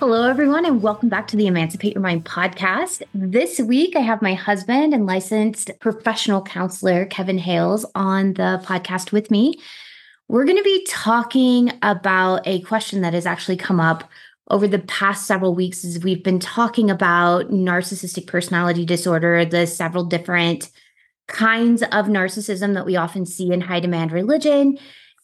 Hello, everyone, and welcome back to the Emancipate Your Mind podcast. This week, I have my husband and licensed professional counselor, Kevin Hales, on the podcast with me. We're going to be talking about a question that has actually come up over the past several weeks as we've been talking about narcissistic personality disorder, the several different kinds of narcissism that we often see in high demand religion.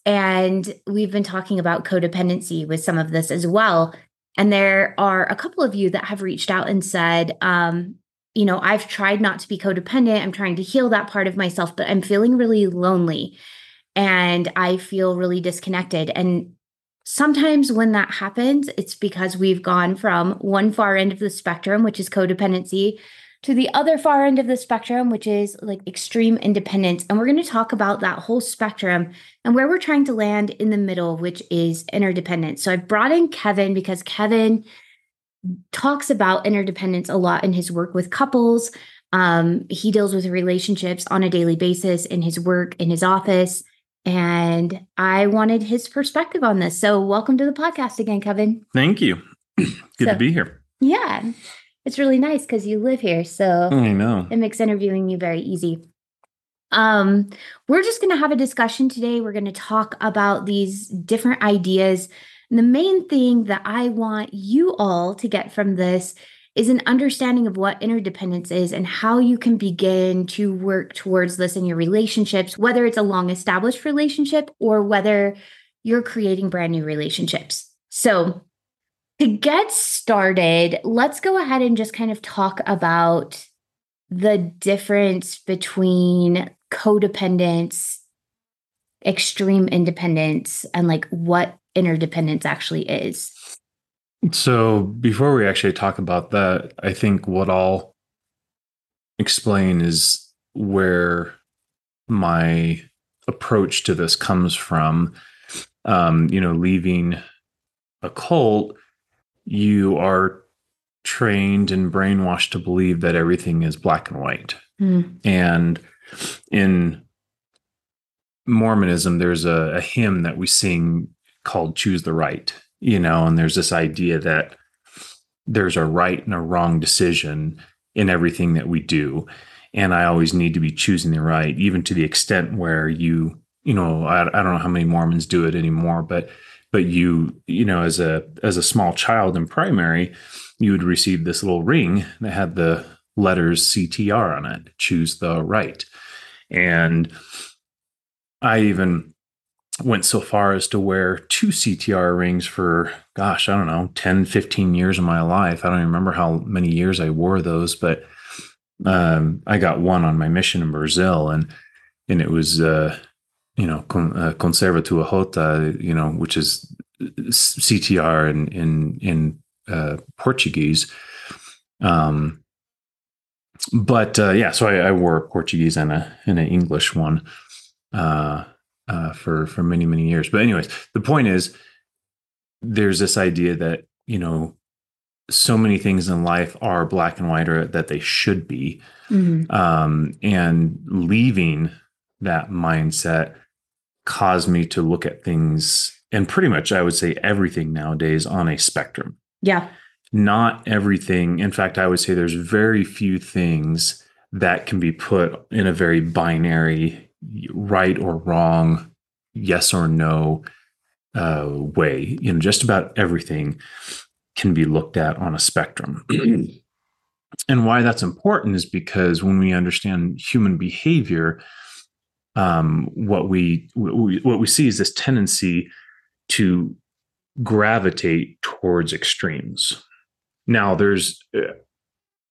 And we've been talking about codependency with some of this as well. And there are a couple of you that have reached out and said, um, you know, I've tried not to be codependent. I'm trying to heal that part of myself, but I'm feeling really lonely and I feel really disconnected. And sometimes when that happens, it's because we've gone from one far end of the spectrum, which is codependency, to the other far end of the spectrum, which is like extreme independence. And we're going to talk about that whole spectrum and where we're trying to land in the middle, which is interdependence. So I brought in Kevin because Kevin talks about interdependence a lot in his work with couples. Um, he deals with relationships on a daily basis in his work, in his office. And I wanted his perspective on this. So, welcome to the podcast again, Kevin. Thank you. Good so, to be here. Yeah it's really nice because you live here. So I know it makes interviewing you very easy. Um, we're just going to have a discussion today. We're going to talk about these different ideas. And the main thing that I want you all to get from this is an understanding of what interdependence is and how you can begin to work towards this in your relationships, whether it's a long established relationship or whether you're creating brand new relationships. So, to get started, let's go ahead and just kind of talk about the difference between codependence, extreme independence, and like what interdependence actually is. So, before we actually talk about that, I think what I'll explain is where my approach to this comes from. Um, you know, leaving a cult you are trained and brainwashed to believe that everything is black and white. Mm. And in Mormonism, there's a, a, hymn that we sing called Choose the Right, you know, and there's this idea that there's a right and a wrong decision in everything that we do. And I always need to be choosing the right, even to the extent where you, you know, I, I don't know how many Mormons do it anymore, but but you you know as a as a small child in primary you would receive this little ring that had the letters CTR on it choose the right. And i even went so far as to wear two CTR rings for gosh i don't know 10 15 years of my life. I don't even remember how many years i wore those but um, i got one on my mission in brazil and and it was uh, you know, con, uh, conserva you know, which is CTR in in in uh, Portuguese. Um, but uh, yeah, so I, I, wore a Portuguese and a and an English one uh, uh, for for many many years. But anyways, the point is, there's this idea that you know so many things in life are black and white or that they should be mm-hmm. um, and leaving that mindset caused me to look at things and pretty much I would say everything nowadays on a spectrum. Yeah. Not everything. In fact, I would say there's very few things that can be put in a very binary right or wrong, yes or no uh, way. You know, just about everything can be looked at on a spectrum. and why that's important is because when we understand human behavior, um, what we what we see is this tendency to gravitate towards extremes. Now, there's uh,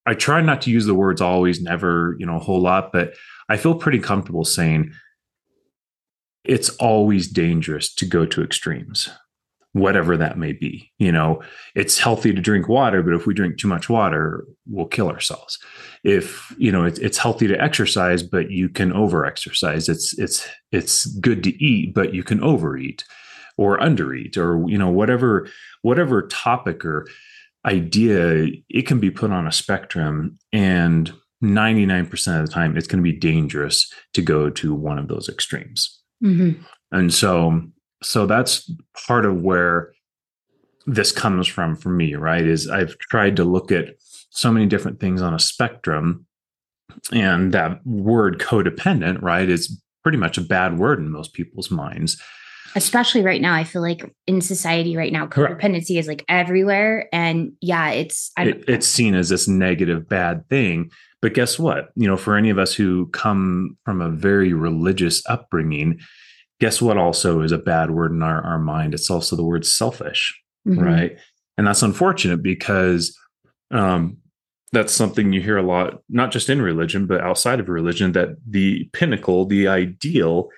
I try not to use the words always, never, you know, a whole lot, but I feel pretty comfortable saying it's always dangerous to go to extremes whatever that may be you know? It's healthy to drink water but if we drink too much water we'll kill ourselves. If you know it's, it's healthy to exercise but you can over exercise it's it's it's good to eat but you can overeat or undereat or you know whatever whatever topic or idea it can be put on a spectrum and 99% of the time it's going to be dangerous to go to one of those extremes. Mm-hmm. and so so that's part of where this comes from for me right is i've tried to look at so many different things on a spectrum and that word codependent right is pretty much a bad word in most people's minds. Especially right now i feel like in society right now codependency is like everywhere and yeah it's it, it's seen as this negative bad thing. But guess what? You know for any of us who come from a very religious upbringing guess what also is a bad word in our, our mind? It's also the word selfish mm-hmm. right? And that's unfortunate because um, that's something you hear a lot not just in religion but outside of religion that the pinnacle the ideal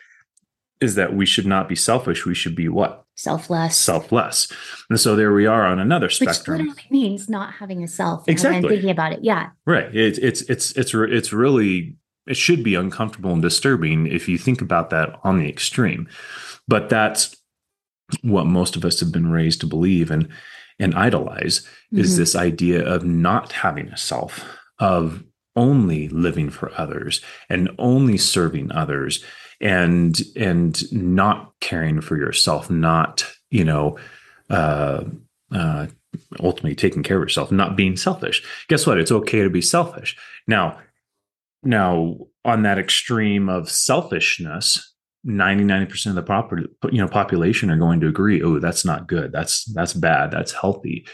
is that we should not be selfish we should be what? Selfless. Selfless. And so there we are on another spectrum. which literally means not having a self exactly. thinking about it. Yeah. Right. It's it's it's it's it's really it should be uncomfortable and disturbing if you think about that on the extreme. But that's what most of us have been raised to believe and and idolize mm-hmm. is this idea of not having a self, of only living for others and only serving others and and not caring for yourself, not, you know, uh, uh, ultimately taking care of yourself, not being selfish. Guess what? It's okay to be selfish. Now, now, on that extreme of selfishness, 99% of the property, you know, population are going to agree, oh, that's not good. That's that's bad. That's healthy.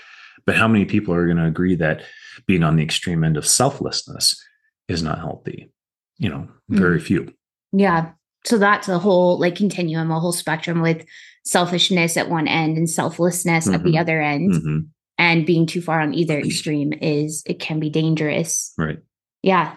But how many people are going to agree that being on the extreme end of selflessness is not healthy? You know, very mm few. Yeah. So that's a whole like continuum, a whole spectrum with selfishness at one end and selflessness mm-hmm. at the mm-hmm. other end. Mm-hmm. And being too far on either extreme is it can be dangerous. Right. Yeah.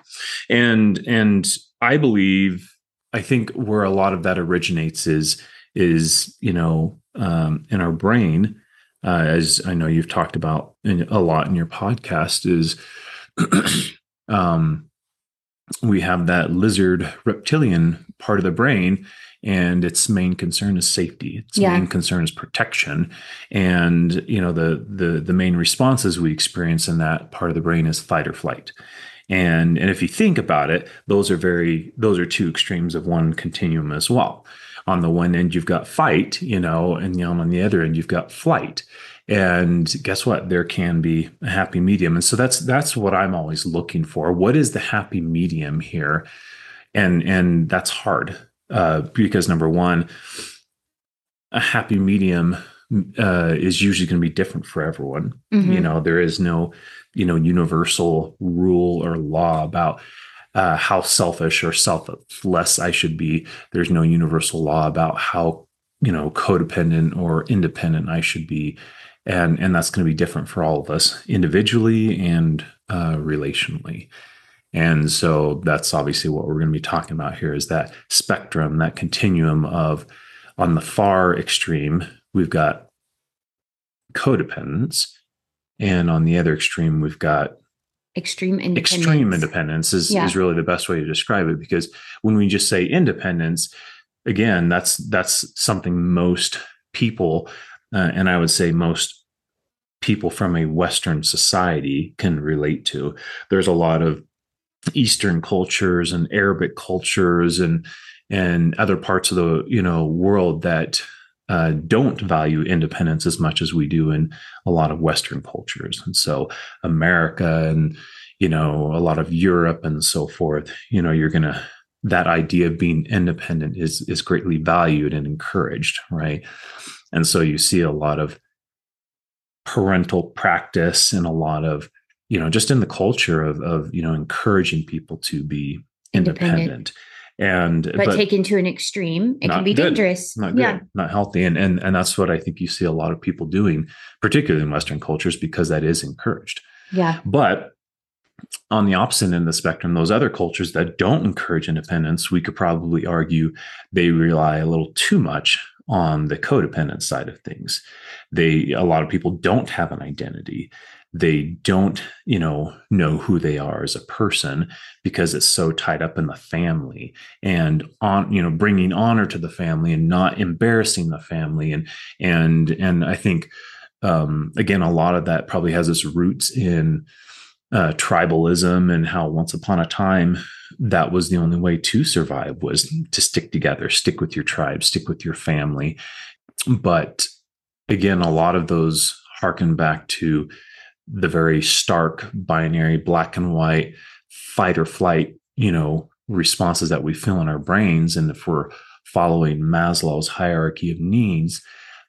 And and I believe I think where a lot of that originates is is you know um, in our brain, uh, as I know you've talked about in, a lot in your podcast, is um, we have that lizard reptilian part of the brain, and its main concern is safety. Its yeah. main concern is protection, and you know the the the main responses we experience in that part of the brain is fight or flight and and if you think about it those are very those are two extremes of one continuum as well. On the one end you've got fight you know and on the other end you've got flight. And guess what? There can be a happy medium. And so that's that's what i'm always looking for. What is the happy medium here? And and that's hard uh, because number one a happy medium uh, is usually going to be different for everyone. Mm-hmm. You know, there is no you know universal rule or law about uh, how selfish or selfless I should be. There's no universal law about how you know codependent or independent I should be, and and that's going to be different for all of us individually and uh, relationally. And so that's obviously what we're going to be talking about here is that spectrum, that continuum of on the far extreme, we've got codependence and on the other extreme, we've got extreme independence. Extreme independence is, yeah. is really the best way to describe it because when we just say independence, again, that's that's something most people, uh, and I would say most people from a Western society can relate to. There's a lot of Eastern cultures and Arabic cultures and and other parts of the you know world that uh, don't value independence as much as we do in a lot of Western cultures. And so, America and, you know, a lot of Europe and so forth, you know, you're going to, that idea of being independent is, is greatly valued and encouraged, right? And so you see a lot of parental practice and a lot of, you know, just in the culture of, of you know, encouraging people to be independent. independent and but, but taken to an extreme it can be good, dangerous. Not good, yeah not healthy. And and and that's what i think you see a lot of people doing particularly in western cultures because that is encouraged. Yeah. But on the opposite end of the spectrum, those other cultures that don't encourage independence, we could probably argue they rely a little too much on the codependent side of things. They a lot of people don't have an identity. They don't, you know, know who they are as a person because it's so tied up in the family and on, you know, bringing honor to the family and not embarrassing the family. And and and I think um, again a lot of that probably has its roots in uh, tribalism and how once upon a time that was the only way to survive was to stick together stick with your tribe stick with your family. But again a lot of those harken back to the very stark binary black and white fight or flight you know responses that we feel in our brains. And if we're following maslow's hierarchy of needs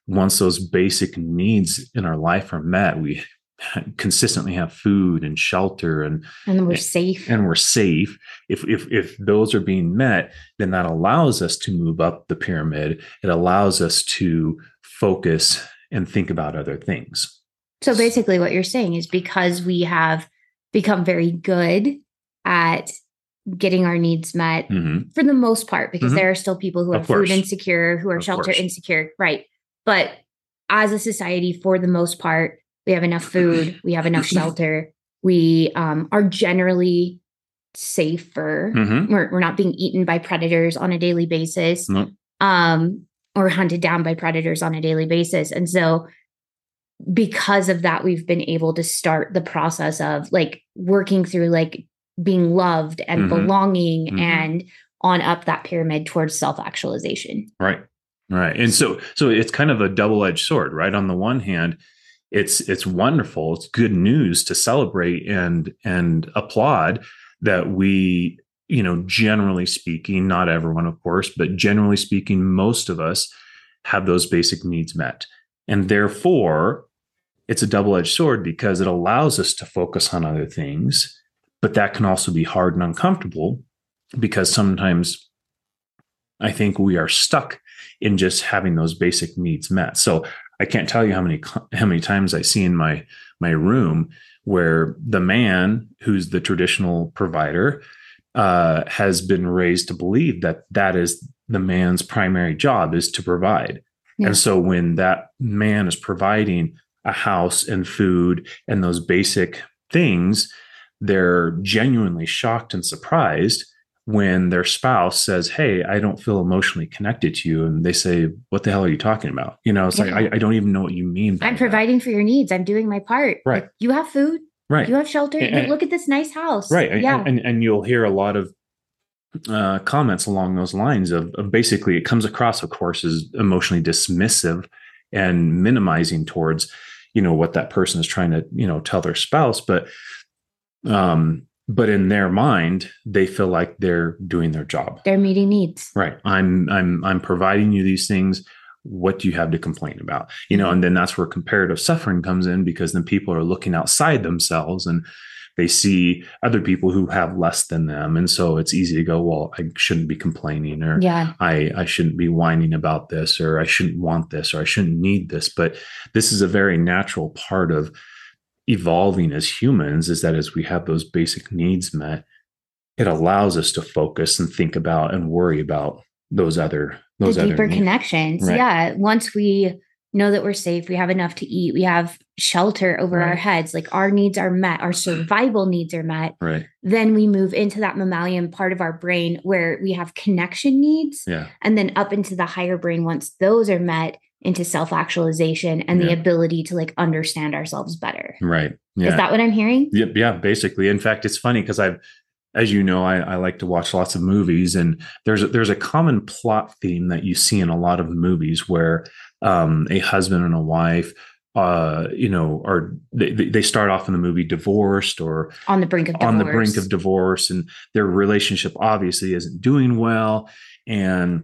once those basic needs in our life are met we consistently have food and shelter and and we're safe. and we're safe. If if if those are being met then that allows us to move up the pyramid. It allows us to focus and think about other things so basically what you're saying is because we have become very good at getting our needs met mm-hmm. for the most part because Mhm. there are still people who are food insecure who are Of shelter course. insecure right but as a society for the most part we have enough food we have enough shelter we um, are generally safer Mhm. we're, we're not being eaten by predators on a daily basis No. um, or hunted down by predators on a daily basis and so because of that we've been able to start the process of like working through like being loved and Mhm. belonging Mhm. and on up that pyramid towards self-actualization. Right. Right. And so so it's kind of a double-edged sword right? On the one hand it's it's wonderful it's good news to celebrate and and applaud that we you know generally speaking not everyone of course but generally speaking most of us have those basic needs met. And therefore it's a double-edged sword because it allows us to focus on other things but that can also be hard and uncomfortable because sometimes i think we are stuck in just having those basic needs met so i can't tell you how many how many times i see in my my room where the man who's the traditional provider uh, has been raised to believe that that is the man's primary job is to provide Yeah. and so when that man is providing a house and food and those basic things they're genuinely shocked and surprised when their spouse says, Hey, I don't feel emotionally connected to you. And they say, What the hell are you talking about? You know, it's like, I, I don't even know what you mean. by i'm that." providing for your needs i'm doing my part Right. Like, you have food Right. you have shelter And- and- look at this nice house Right. And, yeah and, and you'll hear a lot of uh, comments along those lines of, of basically it comes across, of course, as emotionally dismissive and minimizing towards, you know, what that person is trying to, you know, tell their spouse. But um, but in their mind, they feel like they're doing their job. they're meeting needs Right. I'm I'm I'm providing you these things. What do you have to complain about? You know, and then that's where comparative suffering comes in because then people are looking outside themselves and they see other people who have less than them. And so it's easy to go, well, I shouldn't be complaining or yeah I, I shouldn't be whining about this or I shouldn't want this or I shouldn't need this. But this is a very natural part of evolving as humans is that as we have those basic needs met, it allows us to focus and think about and worry about those other those the deeper needs. connections. Right. Yeah. Once we know that we're safe, we have enough to eat, we have shelter over our heads, like our needs are met, our survival needs are met, Right. then we move into that mammalian part of our brain where we have connection needs. Yeah. And then up into the higher brain, once those are met, into self actualization and the ability to like understand ourselves better. Right. Yeah. Is that what I'm hearing? Yep. Yeah. Basically. In fact, it's funny because I've, as you know, I, I like to watch lots of movies, and there's a, there's a common plot theme that you see in a lot of movies where um, a husband and a wife, uh, you know, are they, they start off in the movie divorced or On the brink of divorce. on the brink of divorce, and their relationship obviously isn't doing well, and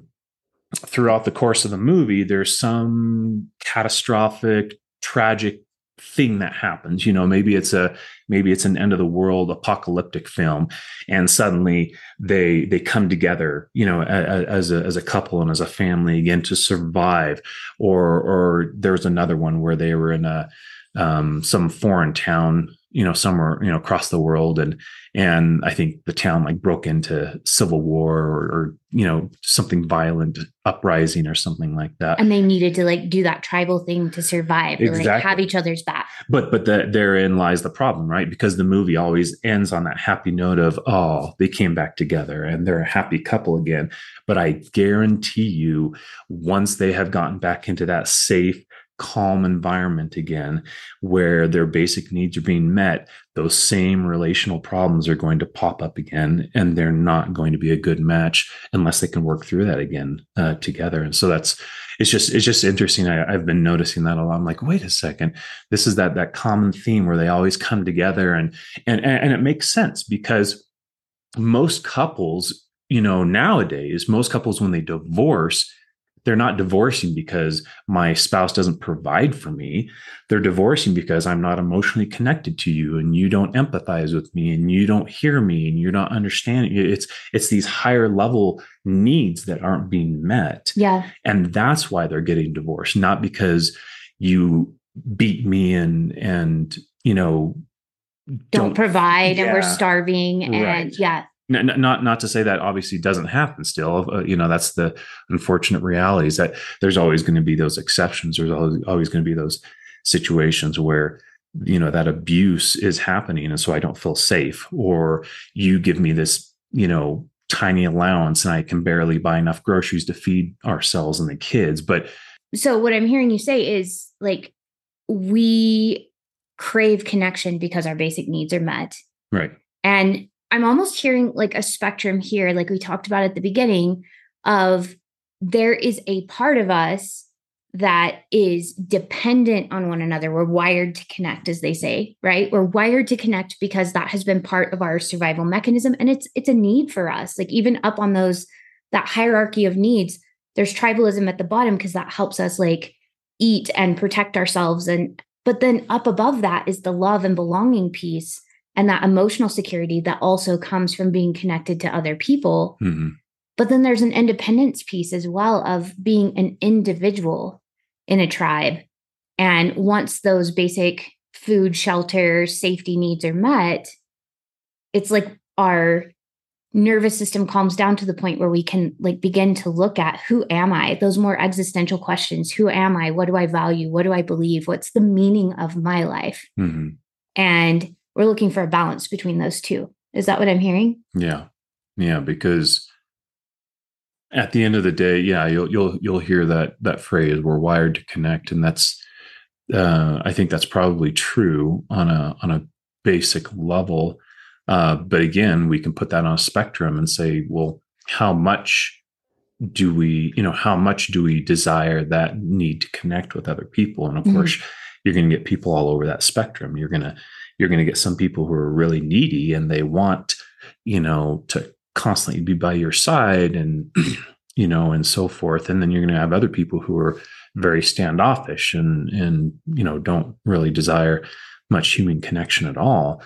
throughout the course of the movie, there's some catastrophic, tragic thing that happens you know maybe it's a maybe it's an end of the world apocalyptic film and suddenly they they come together you know as a as a couple and as a family again to survive. Or or there's another one where they were in a um some foreign town you know somewhere you know across the world. And and i think the town like broke into civil war or, or, you know something violent uprising or something like that. And they needed to like do that tribal thing to survive exactly. like have each other's back. But but the, therein lies the problem right? Because the movie always ends on that happy note of oh they came back together and they're a happy couple again. But i guarantee you once they have gotten back into that safe calm environment again where their basic needs are being met those same relational problems are going to pop up again and they're not going to be a good match unless they can work through that again uh, together. And so that's it's just it's just interesting. I, have been noticing that a lot. I'm like wait a second. This is that that common theme where they always come together and and and it makes sense because most couples you know nowadays most couples when they divorce they're not divorcing because my spouse doesn't provide for me. They're divorcing because I'm not emotionally connected to you and you don't empathize with me and you don't hear me and you're not understanding. It's it's these higher level needs that aren't being met. Yeah. And that's why they're getting divorced, not because you beat me and and you know don't, don't provide yeah, and we're starving and right. yeah not not not to say that obviously doesn't happen still uh, you know that's the unfortunate reality is that there's always going to be those exceptions. There's always, always going to be those situations where you know that abuse is happening and so i don't feel safe. Or you give me this you know tiny allowance and i can barely buy enough groceries to feed ourselves and the kids but so what i'm hearing you say is like we crave connection because our basic needs are met. Right. And I'm almost hearing like a spectrum here, like we talked about at the beginning, of there is a part of us that is dependent on one another. We're wired to connect, as they say, right? We're wired to connect because that has been part of our survival mechanism. And it's it's a need for us. Like even up on those that hierarchy of needs, there's tribalism at the bottom because that helps us like eat and protect ourselves. And but then up above that is the love and belonging piece and that emotional security that also comes from being connected to other people. Mm-hmm. But then there's an independence piece as well of being an individual in a tribe. And once those basic food, shelter, safety needs are met, it's like our nervous system calms down to the point where we can like begin to look at who am I? Those more existential questions. Who am I? What do I value? What do I believe? What's the meaning of my life? Mm-hmm. And we're looking for a balance between those two. Is that what I'm hearing? Yeah. Yeah, because at the end of the day, yeah, you'll you'll you'll hear that that phrase we're wired to connect and that's uh I think that's probably true on a on a basic level. Uh but again, we can put that on a spectrum and say, well, how much do we, you know, how much do we desire that need to connect with other people? And of mm-hmm. course, you're going to get people all over that spectrum. You're going to you're going to get some people who are really needy and they want, you know, to constantly be by your side and, you know, and so forth. And then you're going to have other people who are very standoffish and, and, you know, don't really desire much human connection at all.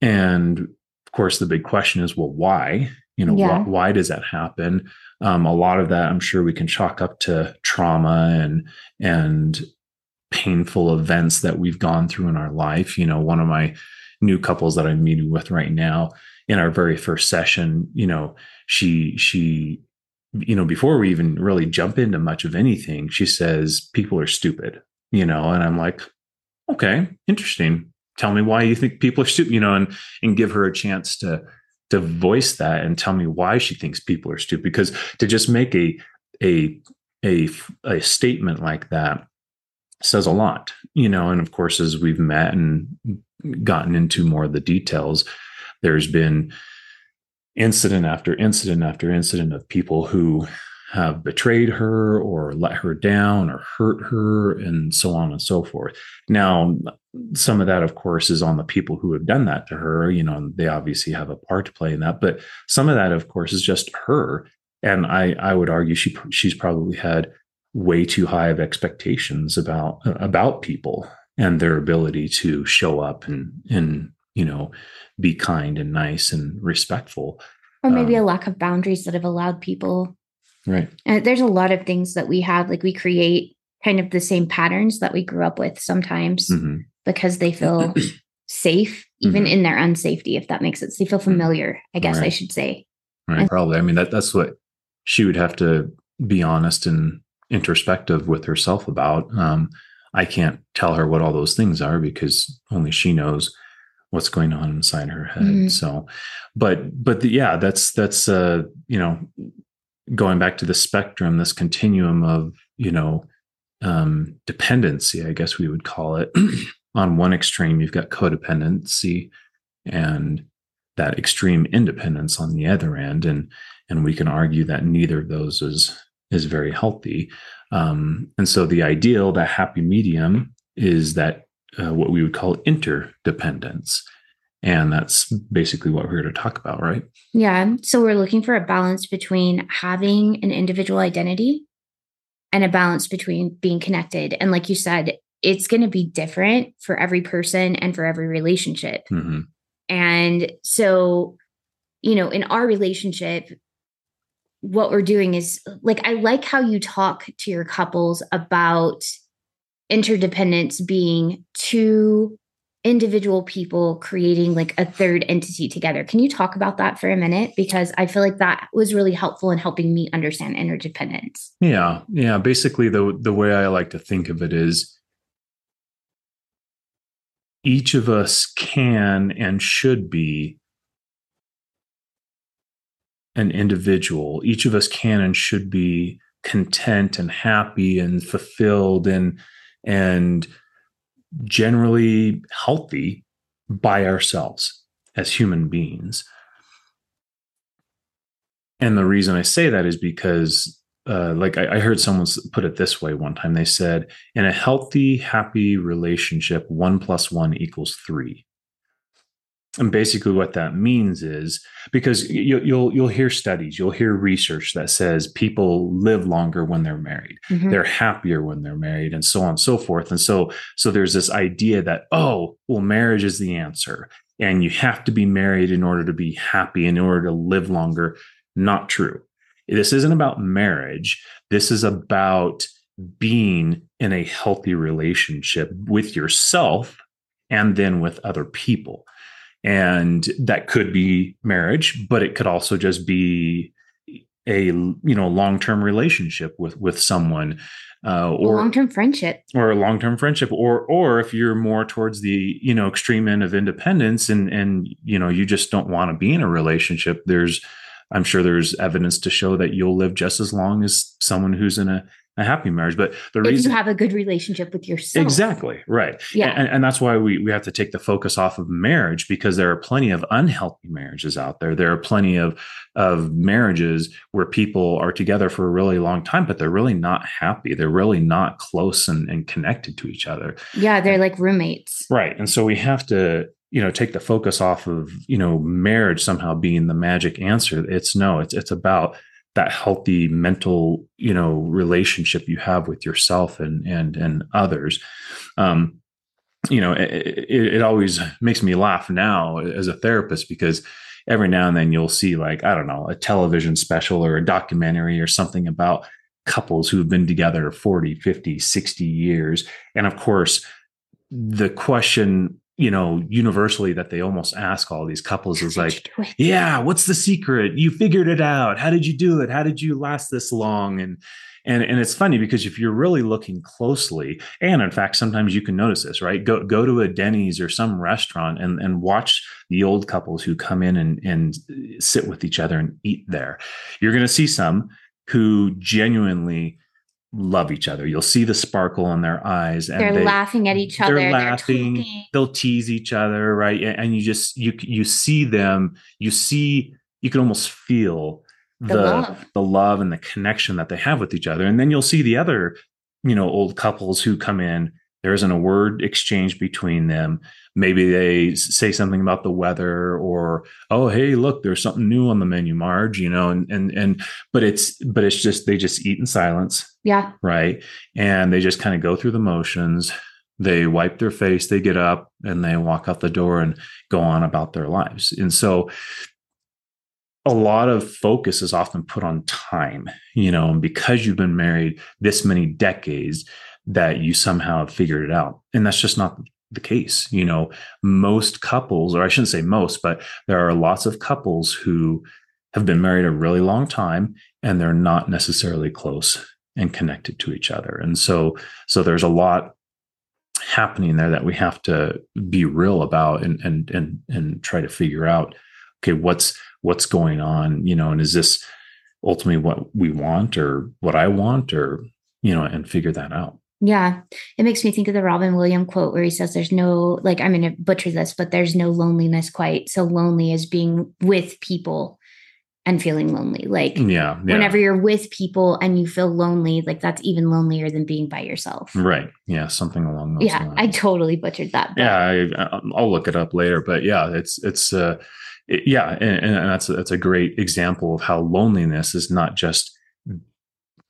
And of course, the big question is, well, why? You know, yeah. wh- why does that happen? Um, a lot of that, I'm sure we can chalk up to trauma and and painful events that we've gone through in our life. You know, one of my new couples that I'm meeting with right now in our very first session, you know, she, she, you know, before we even really jump into much of anything, she says, people are stupid, you know, and I'm like, okay, interesting. Tell me why you think people are stupid, you know, and, and give her a chance to, to voice that and tell me why she thinks people are stupid. Because to just make a, a, a, a statement like that says a lot, you know. And of course, as we've met and gotten into more of the details, there's been incident after incident after incident of people who have betrayed her or let her down or hurt her and so on and so forth. Now, some of that, of course, is on the people who have done that to her. You know, they obviously have a part to play in that. But some of that, of course, is just her. And I, I would argue she she's probably had way too high of expectations about about people and their ability to show up and and you know be kind and nice and respectful or maybe um, a lack of boundaries that have allowed people right and there's a lot of things that we have like we create kind of the same patterns that we grew up with sometimes mm-hmm. because they feel safe even mm-hmm. in their unsafety if that makes sense they feel mm-hmm. familiar i guess right. i should say right and- probably i mean that that's what she would have to be honest and introspective with herself about um, i can't tell her what all those things are because only she knows what's going on inside her head mm-hmm. so but but the, yeah that's that's uh you know going back to the spectrum this continuum of you know um dependency i guess we would call it on one extreme you've got codependency and that extreme independence on the other end and and we can argue that neither of those is is very healthy um, and so the ideal that happy medium is that uh, what we would call interdependence and that's basically what we're here to talk about right yeah so we're looking for a balance between having an individual identity and a balance between being connected and like you said it's going to be different for every person and for every relationship. Mm-hmm. And so, you know, in our relationship, what we're doing is like, I like how you talk to your couples about interdependence being two individual people creating like a third entity together. Can you talk about that for a minute? Because I feel like that was really helpful in helping me understand interdependence. Yeah. Yeah. Basically the the way I like to think of it is each of us can and should be an individual. Each of us can and should be content and happy and fulfilled and and generally healthy by ourselves as human beings. And the reason I say that is because uh, like I, I, heard someone put it this way one time. They said, in a healthy, happy relationship, one plus one equals three. And basically, what that means is because you, will you'll you'll hear studies, you'll hear research that says people live longer when they're married, mm-hmm. they're happier when they're married, and so on and so forth. And so so there's this idea that oh, well, marriage is the answer, and you have to be married in order to be happy, in order to live longer. Not true this isn't about marriage. This is about being in a healthy relationship with yourself and then with other people. And that could be marriage, but it could also just be a you know long-term relationship with with someone uh, or long-term friendship. or a long-term friendship or or if you're more towards the you know extreme end of independence and and you know you just don't want to be in a relationship there's I'm sure there's evidence to show that you'll live just as long as someone who's in a, a happy marriage. But the if reason you have a good relationship with yourself. Exactly. Right. Yeah. And, and that's why we, we have to take the focus off of marriage because there are plenty of unhealthy marriages out there. There are plenty of, of marriages where people are together for a really long time, but they're really not happy. They're really not close and, and connected to each other. Yeah. They're like roommates. Right. And so we have to you know take the focus off of you know marriage somehow being the magic answer it's no it's it's about that healthy mental you know relationship you have with yourself and and and others. Um you know it, it, it always makes me laugh now as a therapist because every now and then you'll see like i don't know a television special or a documentary or something about couples who've been together 40 50 60 years. And of course the question you know, universally that they almost ask all these couples is like, yeah, what's the secret? You figured it out. How did you do it? How did you last this long? And and and it's funny because if you're really looking closely, and in fact, sometimes you can notice this, right? Go go to a Denny's or some restaurant and and watch the old couples who come in and and sit with each other and eat there. You're going to see some who genuinely love each other. You'll see the sparkle in their eyes. And they're they, laughing at each other. They're laughing. They're they'll tease each other, right? And you just you you see them. You see you can almost feel the the love. the love and the connection that they have with each other. And then you'll see the other, you know, old couples who come in. There isn't a word exchange between them. Maybe they say something about the weather or oh hey look there's something new on the menu marge you know and and and but it's but it's just they just eat in silence. Yeah. Right? And they just kind of go through the motions. They wipe their face they get up and they walk out the door and go on about their lives. And so a lot of focus is often put on time you know and because you've been married this many decades that you somehow have figured it out and that's just not the case. You know, most couples, or I shouldn't say most, but there are lots of couples who have been married a really long time and they're not necessarily close and connected to each other. And so, so there's a lot happening there that we have to be real about and and and and try to figure out okay what's what's going on you know and is this ultimately what we want or what i want or you know and figure that out yeah it makes me think of the robin williams quote where he says there's no like i'm going to butcher this but there's no loneliness quite so lonely as being with people and feeling lonely. Like, yeah, yeah, whenever you're with people and you feel lonely, like that's even lonelier than being by yourself. Right. Yeah. Something along those lines. yeah, lines. I totally butchered that. But. Yeah. I, will look it up later. But yeah, it's, it's, uh, it, yeah. And, and, that's, that's a great example of how loneliness is not just,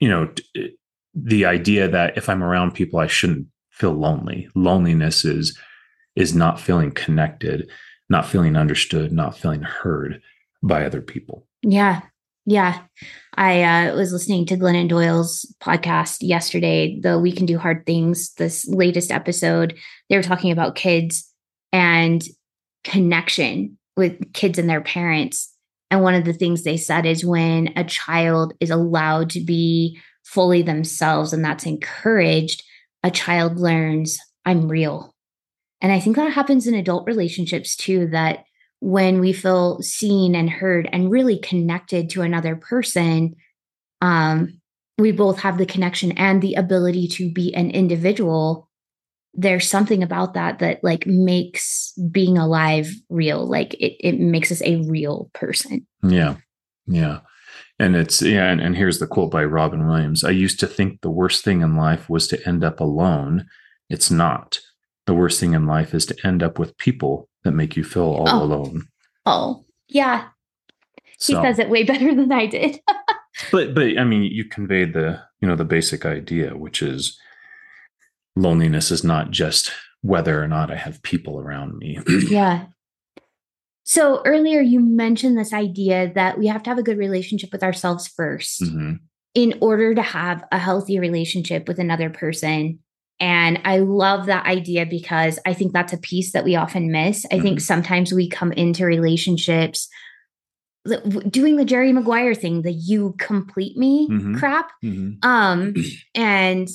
you know, the idea that if I'm around people, I shouldn't feel lonely. Loneliness is, is not feeling connected, not feeling understood, not feeling heard by other people. Yeah. Yeah. I uh, was listening to Glennon Doyle's podcast yesterday, the We Can Do Hard Things, this latest episode. They were talking about kids and connection with kids and their parents. And one of the things they said is when a child is allowed to be fully themselves and that's encouraged, a child learns, I'm real. And I think that happens in adult relationships too, that when we feel seen and heard and really connected to another person um, we both have the connection and the ability to be an individual there's something about that that like makes being alive real like it, it makes us a real person. Yeah. Yeah and it's yeah and, and here's the quote by robin williams i used to think the worst thing in life was to end up alone it's not the worst thing in life is to end up with people that make you feel all oh. alone. Oh, yeah. So, he says it way better than I did. but but I mean, you conveyed the you know the basic idea, which is loneliness is not just whether or not I have people around me. yeah. So earlier you mentioned this idea that we have to have a good relationship with ourselves 1st mm-hmm. in order to have a healthy relationship with another person and I love that idea because I think that's a piece that we often miss. I mm-hmm. think sometimes we come into relationships doing the Jerry Maguire thing, the you complete me mm-hmm. crap. Mm-hmm. Um, and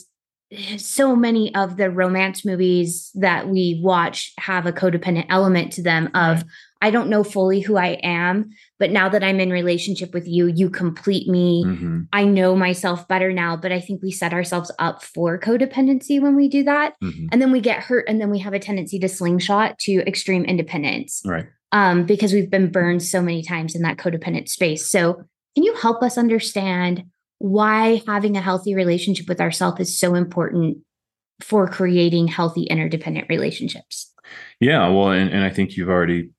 so many of the romance movies that we watch have a codependent element to them of right. I don't know fully who I am, but now that I'm in relationship with you, you complete me. Mm-hmm. I know myself better now, but I think we set ourselves up for codependency when we do that. Mm-hmm. And then we get hurt and then we have a tendency to slingshot to extreme independence. Right. Um, because we've been burned so many times in that codependent space. So, can you help us understand why having a healthy relationship with ourselves is so important for creating healthy interdependent relationships? Yeah, well, and, and I think you've already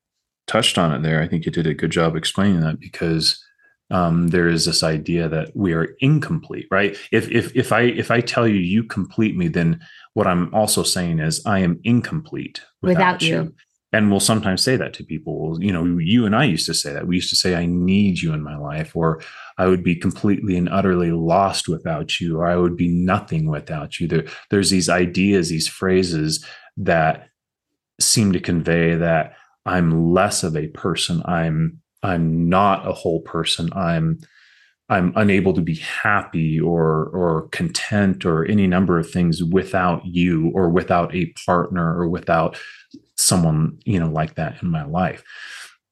touched on it there. I think you did a good job explaining that because um, there is this idea that we are incomplete, right? If if if I if I tell you you complete me, then what I'm also saying is I am incomplete without, without you. you. And we'll sometimes say that to people. You know, you and I used to say that. We used to say, I need you in my life, or I would be completely and utterly lost without you, or I would be nothing without you. There, there's these ideas, these phrases that seem to convey that I'm less of a person. I'm I'm not a whole person. I'm I'm unable to be happy or or content or any number of things without you or without a partner or without someone, you know, like that in my life.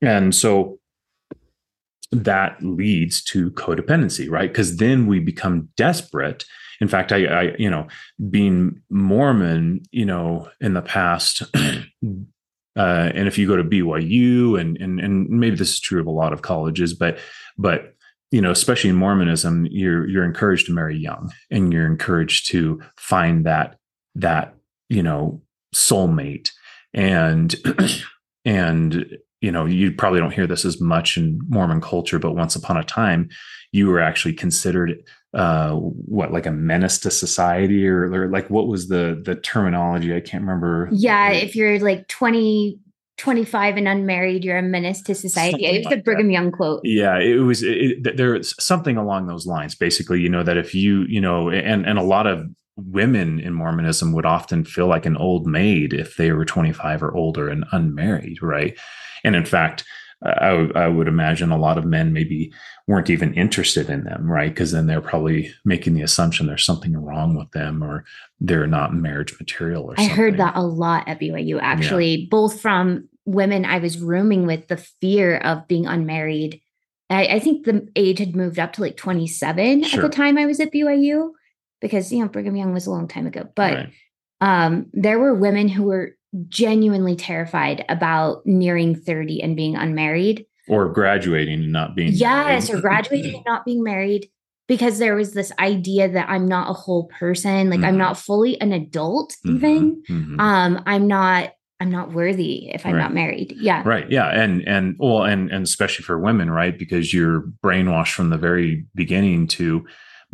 And so that leads to codependency, right? Because then we become desperate. In fact, I, I, you know, being Mormon, you know, in the past, Uh, and if you go to BYU, and, and and maybe this is true of a lot of colleges, but but you know, especially in Mormonism, you're you're encouraged to marry young, and you're encouraged to find that that you know soulmate, and and you know, you probably don't hear this as much in Mormon culture, but once upon a time, you were actually considered uh, what like a menace to society or, or like what was the the terminology i can't remember yeah if you're like 20 25 and unmarried you're a menace to society it's like the brigham that. young quote yeah it was it, it, there's something along those lines basically you know that if you you know and and a lot of women in Mormonism would often feel like an old maid if they were 25 or older and unmarried, right? And in fact, I, I would imagine a lot of men maybe weren't even interested in them, right? Because then they're probably making the assumption there's something wrong with them or they're not marriage material or I something. heard that a lot at BYU, actually, yeah. both from women I was rooming with, the fear of being unmarried. I, I think the age had moved up to like 27 sure. at the time I was at BYU because, you know, Brigham Young was a long time ago. But right. um, there were women who were genuinely terrified about nearing 30 and being unmarried or graduating and not being yes married. or graduating and not being married because there was this idea that i'm not a whole person like mm-hmm. i'm not fully an adult mm-hmm. even mm-hmm. um i'm not i'm not worthy if i'm right. not married yeah right yeah and and well and and especially for women right because you're brainwashed from the very beginning to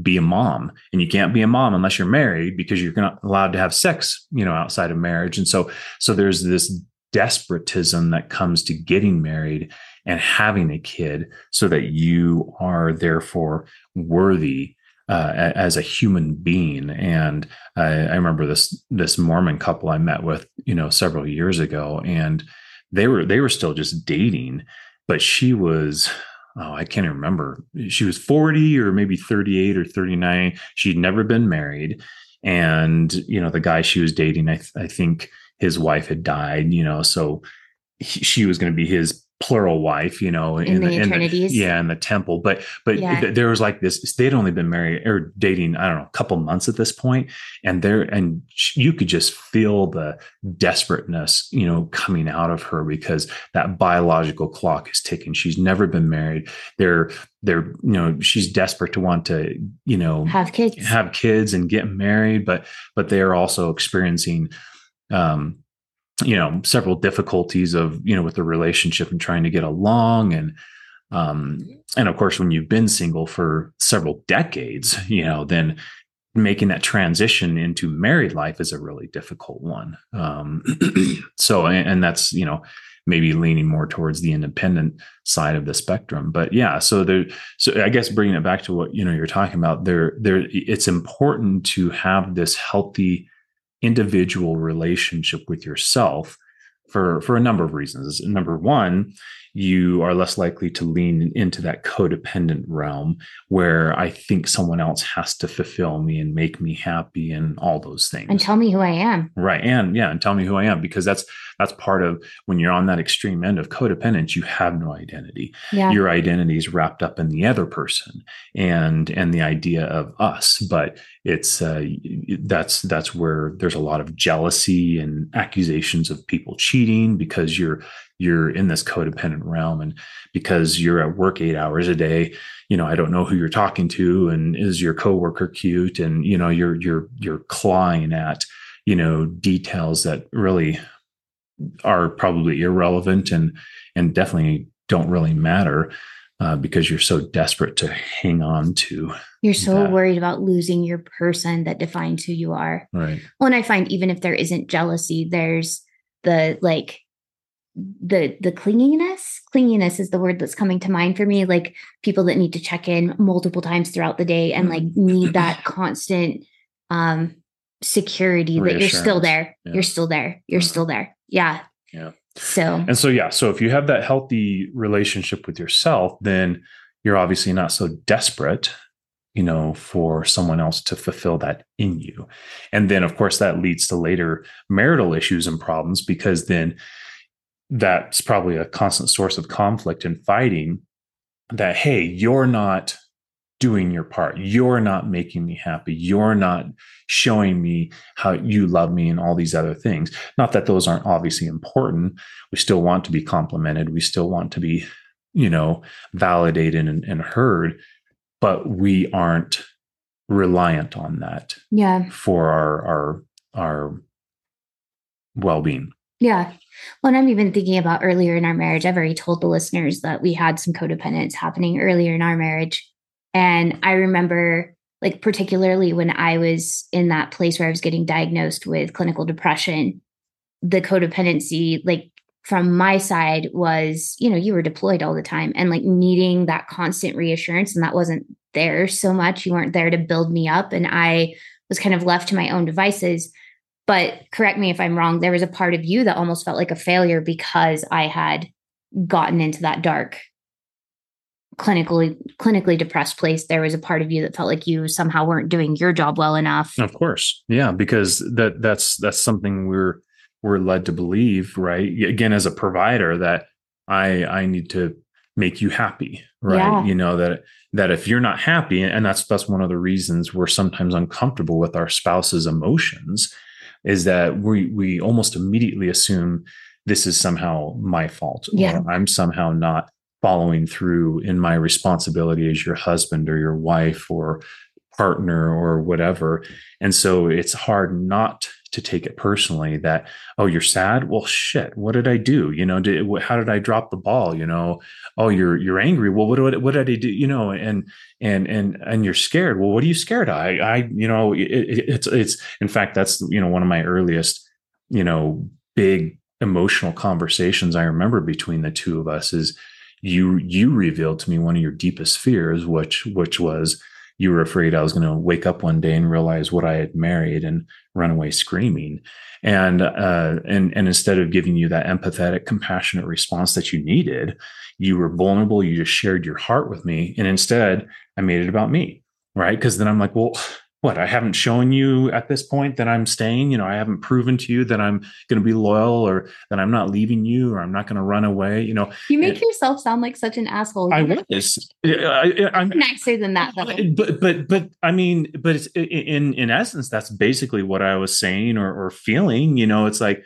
be a mom and you can't be a mom unless you're married because you're not allowed to have sex you know outside of marriage and so so there's this desperatism that comes to getting married and having a kid so that you are therefore worthy uh, as a human being. And I, I, remember this this Mormon couple I met with, you know, several years ago, and they were they were still just dating, but she was oh, I can't even remember. She was 40 or maybe 38 or 39. She'd never been married. And, you know, the guy she was dating, I, th- I think his wife had died, you know, so he, she was going to be his plural wife, you know, in, in the, eternities. In the, yeah, in the temple. But but yeah. th- there was like this. They'd only been married or dating, I don't know, a couple months at this point, and there and you could just feel the desperateness, you know, coming out of her because that biological clock is ticking. She's never been married. They're they're you know she's desperate to want to you know have kids have kids and get married but but they are also experiencing um you know several difficulties of you know with the relationship and trying to get along. And um and of course when you've been single for several decades you know then making that transition into married life is a really difficult one. Um so and, and that's you know maybe leaning more towards the independent side of the spectrum. But yeah so there so i guess bringing it back to what you know you're talking about there there it's important to have this healthy individual relationship with yourself for for a number of reasons. Number one, you are less likely to lean into that codependent realm where I think someone else has to fulfill me and make me happy and all those things. And tell me who I am. Right. And yeah, and tell me who I am because that's that's part of when you're on that extreme end of codependence, you have no identity. Yeah. Your identity is wrapped up in the other person and and the idea of us. But it's uh that's that's where there's a lot of jealousy and accusations of people cheating because you're you're in this codependent realm. And because you're at work eight hours a day you know i don't know who you're talking to and is your coworker cute? And you know you're you're you're clawing at you know details that really are probably irrelevant and and definitely don't really matter uh, because you're so desperate to hang on to. You're so that. worried about losing your person that defines who you are. Right. Well, and I find even if there isn't jealousy, there's the like the the clinginess clinginess is the word that's coming to mind for me like people that need to check in multiple times throughout the day and like mm-hmm. need that constant um security that you're still there yeah. you're still there you're still there yeah yeah so and so yeah so if you have that healthy relationship with yourself then you're obviously not so desperate you know for someone else to fulfill that in you. And then of course that leads to later marital issues and problems because then that's probably a constant source of conflict and fighting that hey you're not doing your part you're not making me happy you're not showing me how you love me and all these other things not that those aren't obviously important we still want to be complimented we still want to be you know validated and, and heard but we aren't reliant on that yeah for our our our well-being yeah. Well, I'm even thinking about earlier in our marriage. I've already told the listeners that we had some codependence happening earlier in our marriage. And I remember, like, particularly when I was in that place where I was getting diagnosed with clinical depression, the codependency, like, from my side was, you know, you were deployed all the time and like needing that constant reassurance. And that wasn't there so much. You weren't there to build me up. And I was kind of left to my own devices. But correct me if I'm wrong, there was a part of you that almost felt like a failure because I had gotten into that dark clinically clinically depressed place there was a part of you that felt like you somehow weren't doing your job well enough of course yeah because that that's that's something we're we're led to believe right again as a provider that i i need to make you happy right yeah. you know that that if you're not happy and that's that's one of the reasons we're sometimes uncomfortable with our spouse's emotions is that we we almost immediately assume this is somehow my fault yeah. i'm somehow not following through in my responsibility as your husband or your wife or partner or whatever. And so it's hard not to take it personally that, oh, you're sad. Well, shit, what did I do? You know, did, how did I drop the ball? You know, oh, you're, you're angry. Well, what, what, what did I do? You know, and, and, and, and you're scared. Well, what are you scared of? I, I, you know, it, it's, it's, in fact, that's, you know, one of my earliest, you know, big emotional conversations I remember between the two of us is, you you revealed to me one of your deepest fears which which was you were afraid I was going to wake up one day and realize what I had married and run away screaming. And uh, and and instead of giving you that empathetic, compassionate response that you needed, you were vulnerable. You just shared your heart with me, and instead, I made it about me, right? Because then I'm like, well, what i haven't shown you at this point that i'm staying? You know i haven't proven to you that i'm going to be loyal or that i'm not leaving you or i'm not going to run away you know? You make yourself sound like such an asshole. I was. I, am nicer than that though. but but but i mean but it's in in essence that's basically what i was saying or, or feeling you know? It's like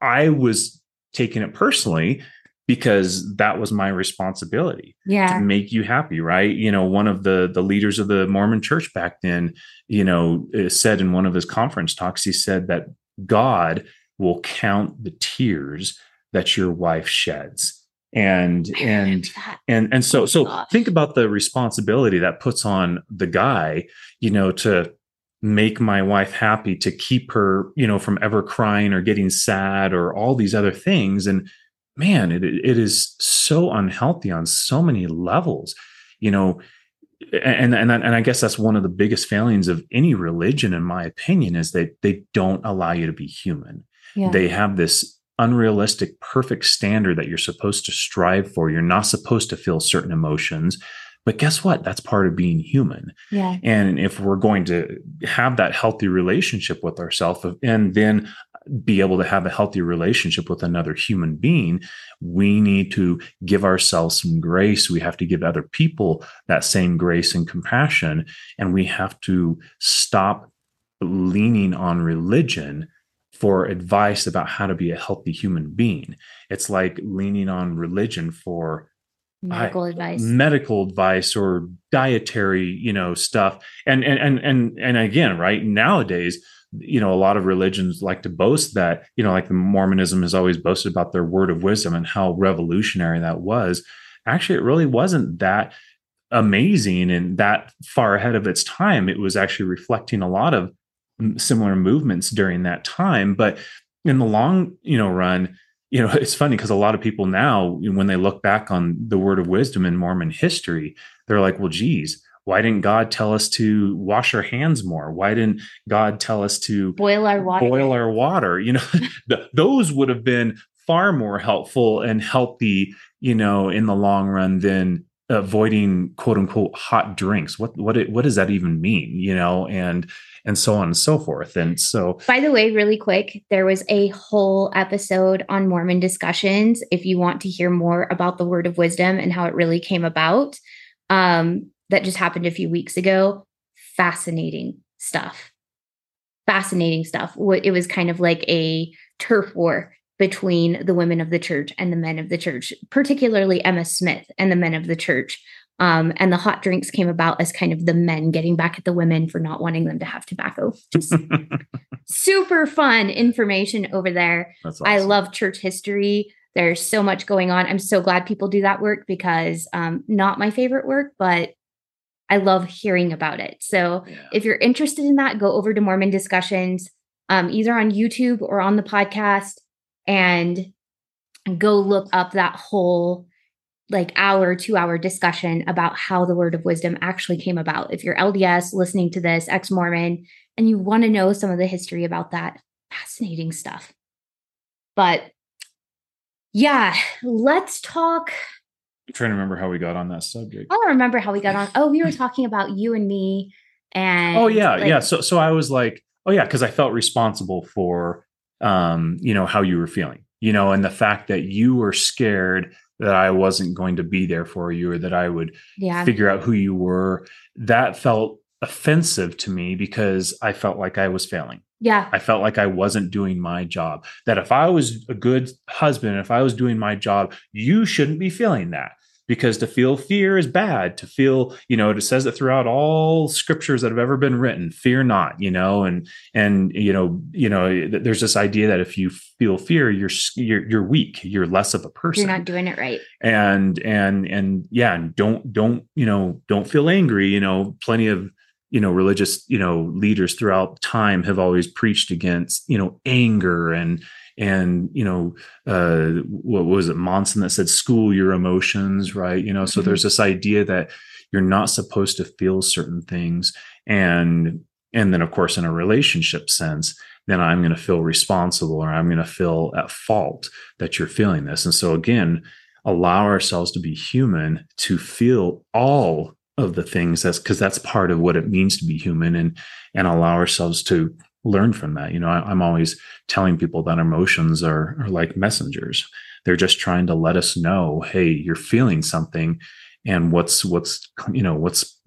i was taking it personally because that was my responsibility yeah. to make you happy right? You know one of the the leaders of the mormon church back then you know uh, said in one of his conference talks he said that god will count the tears that your wife sheds. And and and and so so Gosh. think about the responsibility that puts on the guy you know to make my wife happy to keep her you know from ever crying or getting sad or all these other things. And man, it, it is so unhealthy on so many levels, you know. And, and and I guess that's one of the biggest failings of any religion, in my opinion, is that they don't allow you to be human. Yeah. They have this unrealistic, perfect standard that you're supposed to strive for. You're not supposed to feel certain emotions. But guess what? That's part of being human. Yeah. And if we're going to have that healthy relationship with ourselves, and then be able to have a healthy relationship with another human being, we need to give ourselves some grace. We have to give other people that same grace and compassion. And we have to stop leaning on religion for advice about how to be a healthy human being. It's like leaning on religion for medical I, advice. Medical advice or dietary you know stuff. And and and and and again right nowadays you know a lot of religions like to boast that you know like the mormonism has always boasted about their word of wisdom and how revolutionary that was. Actually it really wasn't that amazing and that far ahead of its time. It was actually reflecting a lot of similar movements during that time. But in the long you know run you know it's funny because a lot of people now when they look back on the word of wisdom in mormon history they're like well geez why didn't God tell us to wash our hands more? Why didn't God tell us to boil our water? Boil our water. You know, the, those would have been far more helpful and healthy, you know, in the long run than avoiding quote unquote hot drinks. What what it, what does that even mean? You know, and and so on and so forth. And so, by the way, really quick, there was a whole episode on Mormon discussions. If you want to hear more about the word of wisdom and how it really came about, um, that just happened a few weeks ago. Fascinating stuff. Fascinating stuff. It was kind of like a turf war between the women of the church and the men of the church, particularly Emma Smith and the men of the church. Um, and the hot drinks came about as kind of the men getting back at the women for not wanting them to have tobacco. Just super fun information over there. Awesome. I love church history. There's so much going on. I'm so glad people do that work because um, not my favorite work, but I love hearing about it. So yeah. if you're interested in that, go over to Mormon discussions, um, either on YouTube or on the podcast, and go look up that whole like hour, two hour discussion about how the word of wisdom actually came about. If you're LDS listening to this, ex Mormon, and you want to know some of the history about that, fascinating stuff. But yeah, let's talk. I'm trying to remember how we got on that subject. I don't remember how we got on. Oh, we were talking about you and me. And oh yeah, like, yeah. So so I was like, oh yeah, because I felt responsible for um, you know, how you were feeling, you know, and the fact that you were scared that I wasn't going to be there for you or that I would yeah. figure out who you were. That felt offensive to me because I felt like I was failing. Yeah. I felt like I wasn't doing my job. That if I was a good husband, if I was doing my job, you shouldn't be feeling that because to feel fear is bad to feel you know it says it throughout all scriptures that have ever been written fear not you know and and you know you know there's this idea that if you feel fear you're you're, you're weak you're less of a person. You're not doing it right. And and and yeah and don't don't you know don't feel angry you know plenty of you know religious you know leaders throughout time have always preached against you know anger and and you know uh, what was it monson that said school your emotions right you know so mm-hmm. there's this idea that you're not supposed to feel certain things and and then of course in a relationship sense then i'm going to feel responsible or i'm going to feel at fault that you're feeling this and so again allow ourselves to be human to feel all of the things that's because that's part of what it means to be human and and allow ourselves to learn from that. You know, I, am always telling people that emotions are, are like messengers. They're just trying to let us know, hey, you're feeling something, and what's what's you know what's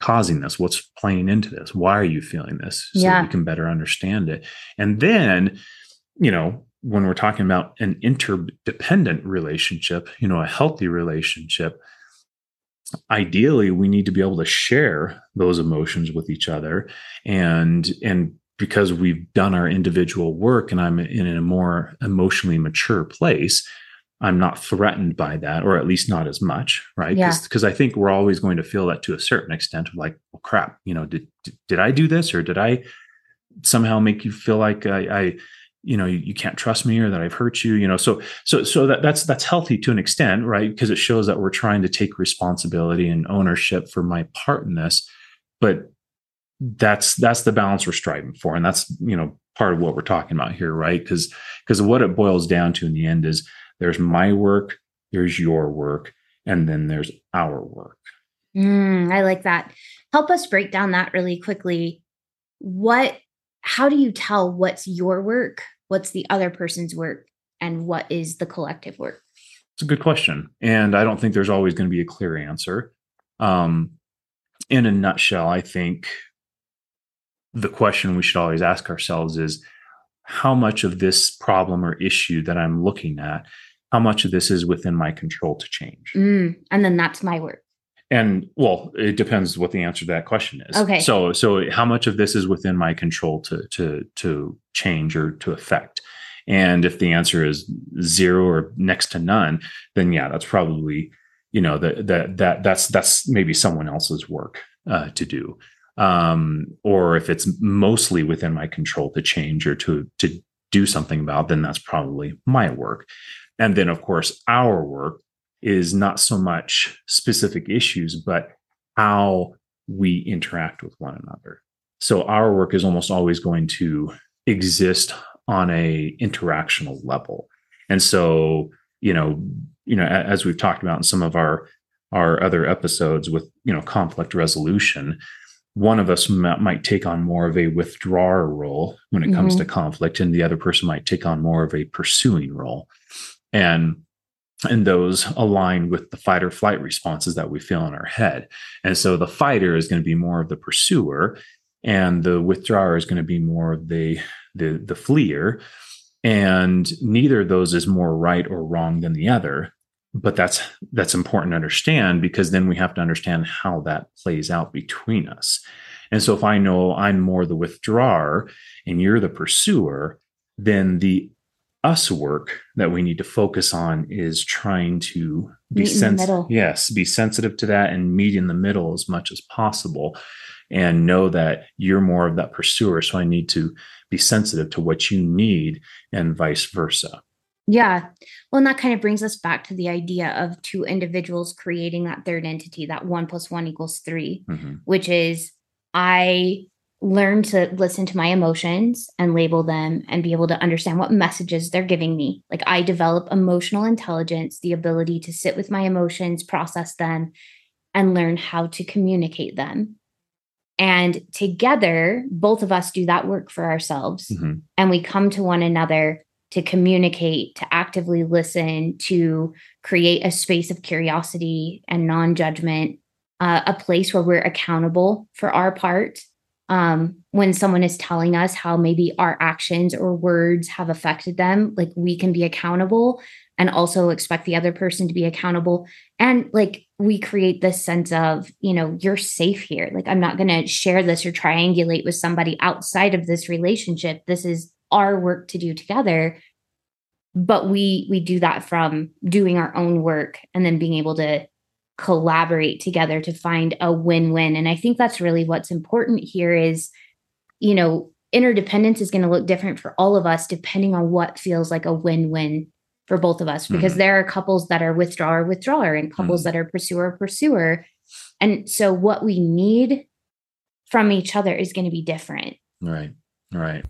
causing this, what's playing into this. Why are you feeling this? So yeah. we can better understand it. And then, you know, when we're talking about an interdependent relationship, you know, a healthy relationship, ideally we need to be able to share those emotions with each other and and because we've done our individual work and I'm in a more emotionally mature place, I'm not threatened by that, or at least not as much, right? Because yeah. I think we're always going to feel that to a certain extent of like, well, crap, you know, did did I do this, or did I somehow make you feel like I, I you know, you, you, can't trust me, or that I've hurt you, you know? So so so that that's that's healthy to an extent, right? Because it shows that we're trying to take responsibility and ownership for my part in this, but that's that's the balance we're striving for. And that's you know part of what we're talking about here right? Because because what it boils down to in the end is there's my work there's your work and then there's our work. Mm, i like that. Help us break down that really quickly. What how do you tell what's your work what's the other person's work and what is the collective work? It's a good question and i don't think there's always going to be a clear answer. Um in a nutshell i think the question we should always ask ourselves is how much of this problem or issue that I'm looking at, how much of this is within my control to change? Mm, and then that's my work. And well, it depends what the answer to that question is. Okay. So so how much of this is within my control to to to change or to affect? And if the answer is zero or next to none, then yeah, that's probably you know that that that that's that's maybe someone else's work uh, to do um, or if it's mostly within my control to change or to to do something about, then that's probably my work. And then, of course, our work is not so much specific issues, but how we interact with one another. So our work is almost always going to exist on a interactional level. And so, you know, you know, as we've talked about in some of our our other episodes with, you know, conflict resolution, one of us might take on more of a withdrawer role when it comes mm-hmm. to conflict and the other person might take on more of a pursuing role. And and those align with the fight or flight responses that we feel in our head. And so the fighter is going to be more of the pursuer and the withdrawer is going to be more of the the the fleer. And neither of those is more right or wrong than the other but that's that's important to understand because then we have to understand how that plays out between us. And so if i know i'm more the withdrawer and you're the pursuer then the us work that we need to focus on is trying to be sensitive yes be sensitive to that and meet in the middle as much as possible and know that you're more of that pursuer. So i need to be sensitive to what you need and vice versa Yeah. Well, and that kind of brings us back to the idea of two individuals creating that third entity, that one plus one equals 3 mm-hmm. which is I learn to listen to my emotions and label them and be able to understand what messages they're giving me. Like I develop emotional intelligence, the ability to sit with my emotions, process them, and learn how to communicate them. And together, both of us do that work for ourselves. Mm-hmm. And we come to one another to communicate, to actively listen, to create a space of curiosity and non judgment, uh, a place where we're accountable for our part. Um, when someone is telling us how maybe our actions or words have affected them, like we can be accountable and also expect the other person to be accountable. And like we create this sense of, you know, you're safe here. Like I'm not going to share this or triangulate with somebody outside of this relationship. This is our work to do together but we we do that from doing our own work and then being able to collaborate together to find a win-win and i think that's really what's important here is you know interdependence is going to look different for all of us depending on what feels like a win-win for both of us because mm-hmm. there are couples that are withdrawer withdrawer and couples mm-hmm. that are pursuer pursuer and so what we need from each other is going to be different right right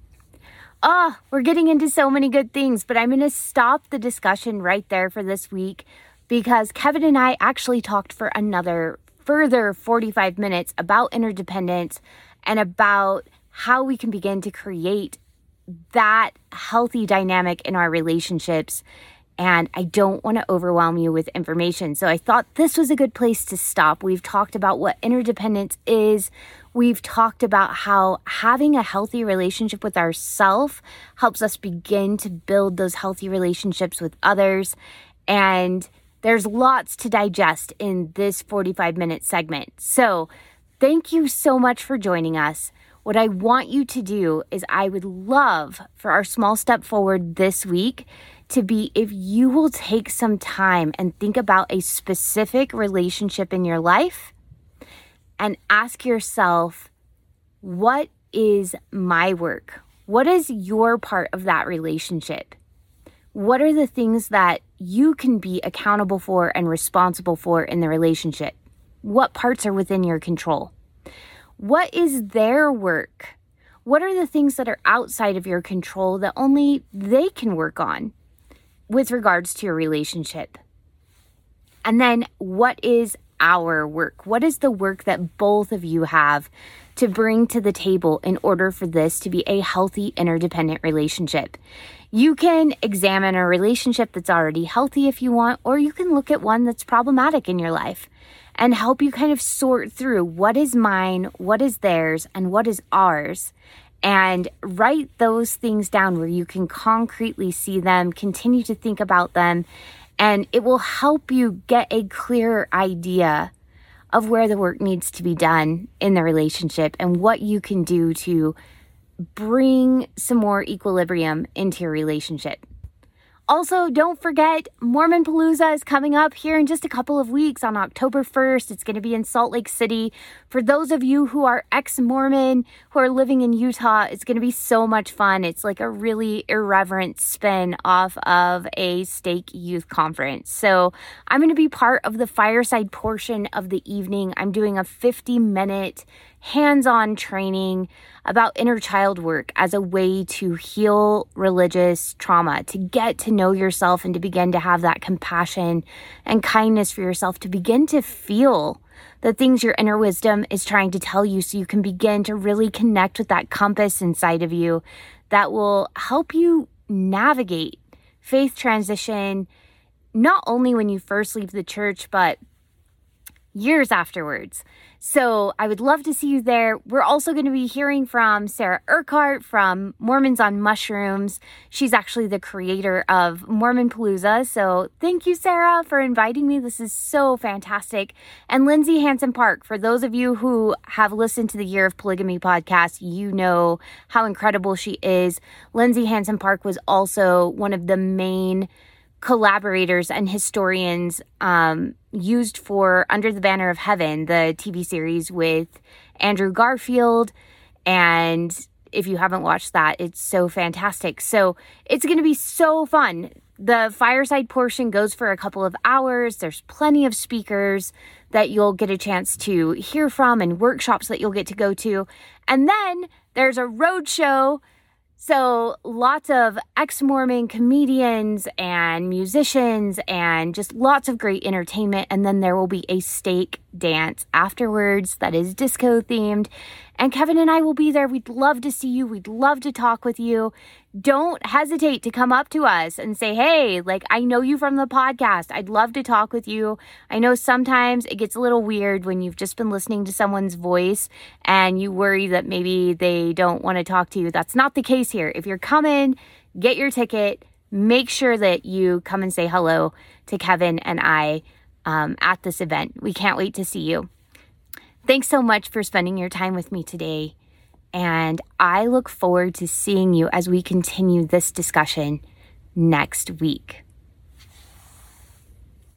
Oh, we're getting into so many good things, but I'm going to stop the discussion right there for this week because Kevin and I actually talked for another further 45 minutes about interdependence and about how we can begin to create that healthy dynamic in our relationships. And I don't want to overwhelm you with information. So I thought this was a good place to stop. We've talked about what interdependence is. We've talked about how having a healthy relationship with ourself helps us begin to build those healthy relationships with others. And there's lots to digest in this 45 minute segment. So, thank you so much for joining us. What I want you to do is, I would love for our small step forward this week to be if you will take some time and think about a specific relationship in your life and ask yourself, what is my work? What is your part of that relationship? What are the things that you can be accountable for and responsible for in the relationship? What parts are within your control? What is their work? What are the things that are outside of your control that only they can work on with regards to your relationship? And then what is our work? What is the work that both of you have to bring to the table in order for this to be a healthy, interdependent relationship? You can examine a relationship that's already healthy if you want, or you can look at one that's problematic in your life and help you kind of sort through what is mine, what is theirs, and what is ours. And write those things down where you can concretely see them, continue to think about them, and it will help you get a clearer idea of where the work needs to be done in the relationship and what you can do to bring some more equilibrium into your relationship. Also, don't forget, Mormon Palooza is coming up here in just a couple of weeks on October 1st. It's going to be in Salt Lake City. For those of you who are ex Mormon, who are living in Utah, it's going to be so much fun. It's like a really irreverent spin off of a stake youth conference. So, I'm going to be part of the fireside portion of the evening. I'm doing a 50 minute hands on training about inner child work as a way to heal religious trauma, to get to know yourself and to begin to have that compassion and kindness for yourself, to begin to feel the things your inner wisdom is trying to tell you so you can begin to really connect with that compass inside of you that will help you navigate faith transition not only when you first leave the church, but years afterwards. So I would love to see you there. We're also going to be hearing from Sarah Urquhart from Mormons on Mushrooms. She's actually the creator of Mormon Palooza. So thank you, Sarah, for inviting me. This is so fantastic. And Lindsay Hansen Park, for those of you who have listened to the Year of Polygamy podcast, you know how incredible she is. Lindsay Hansen Park was also one of the main collaborators and historians um, used for Under the Banner of Heaven, the TV series with Andrew Garfield. And if you haven't watched that, it's so fantastic. So it's going to be so fun. the fireside portion goes for a couple of hours. There's plenty of speakers that you'll get a chance to hear from and workshops that you'll get to go to. And then there's a road show so, lots of ex Mormon comedians and musicians, and just lots of great entertainment. And then there will be a stake dance afterwards that is disco themed. And Kevin and I will be there. We'd love to see you. We'd love to talk with you. Don't hesitate to come up to us and say, hey, like, I know you from the podcast. I'd love to talk with you. I know sometimes it gets a little weird when you've just been listening to someone's voice and you worry that maybe they don't want to talk to you. That's not the case here. If you're coming, get your ticket. Make sure that you come and say hello to Kevin and I um, at this event. We can't wait to see you. Thanks so much for spending your time with me today. And I look forward to seeing you as we continue this discussion next week.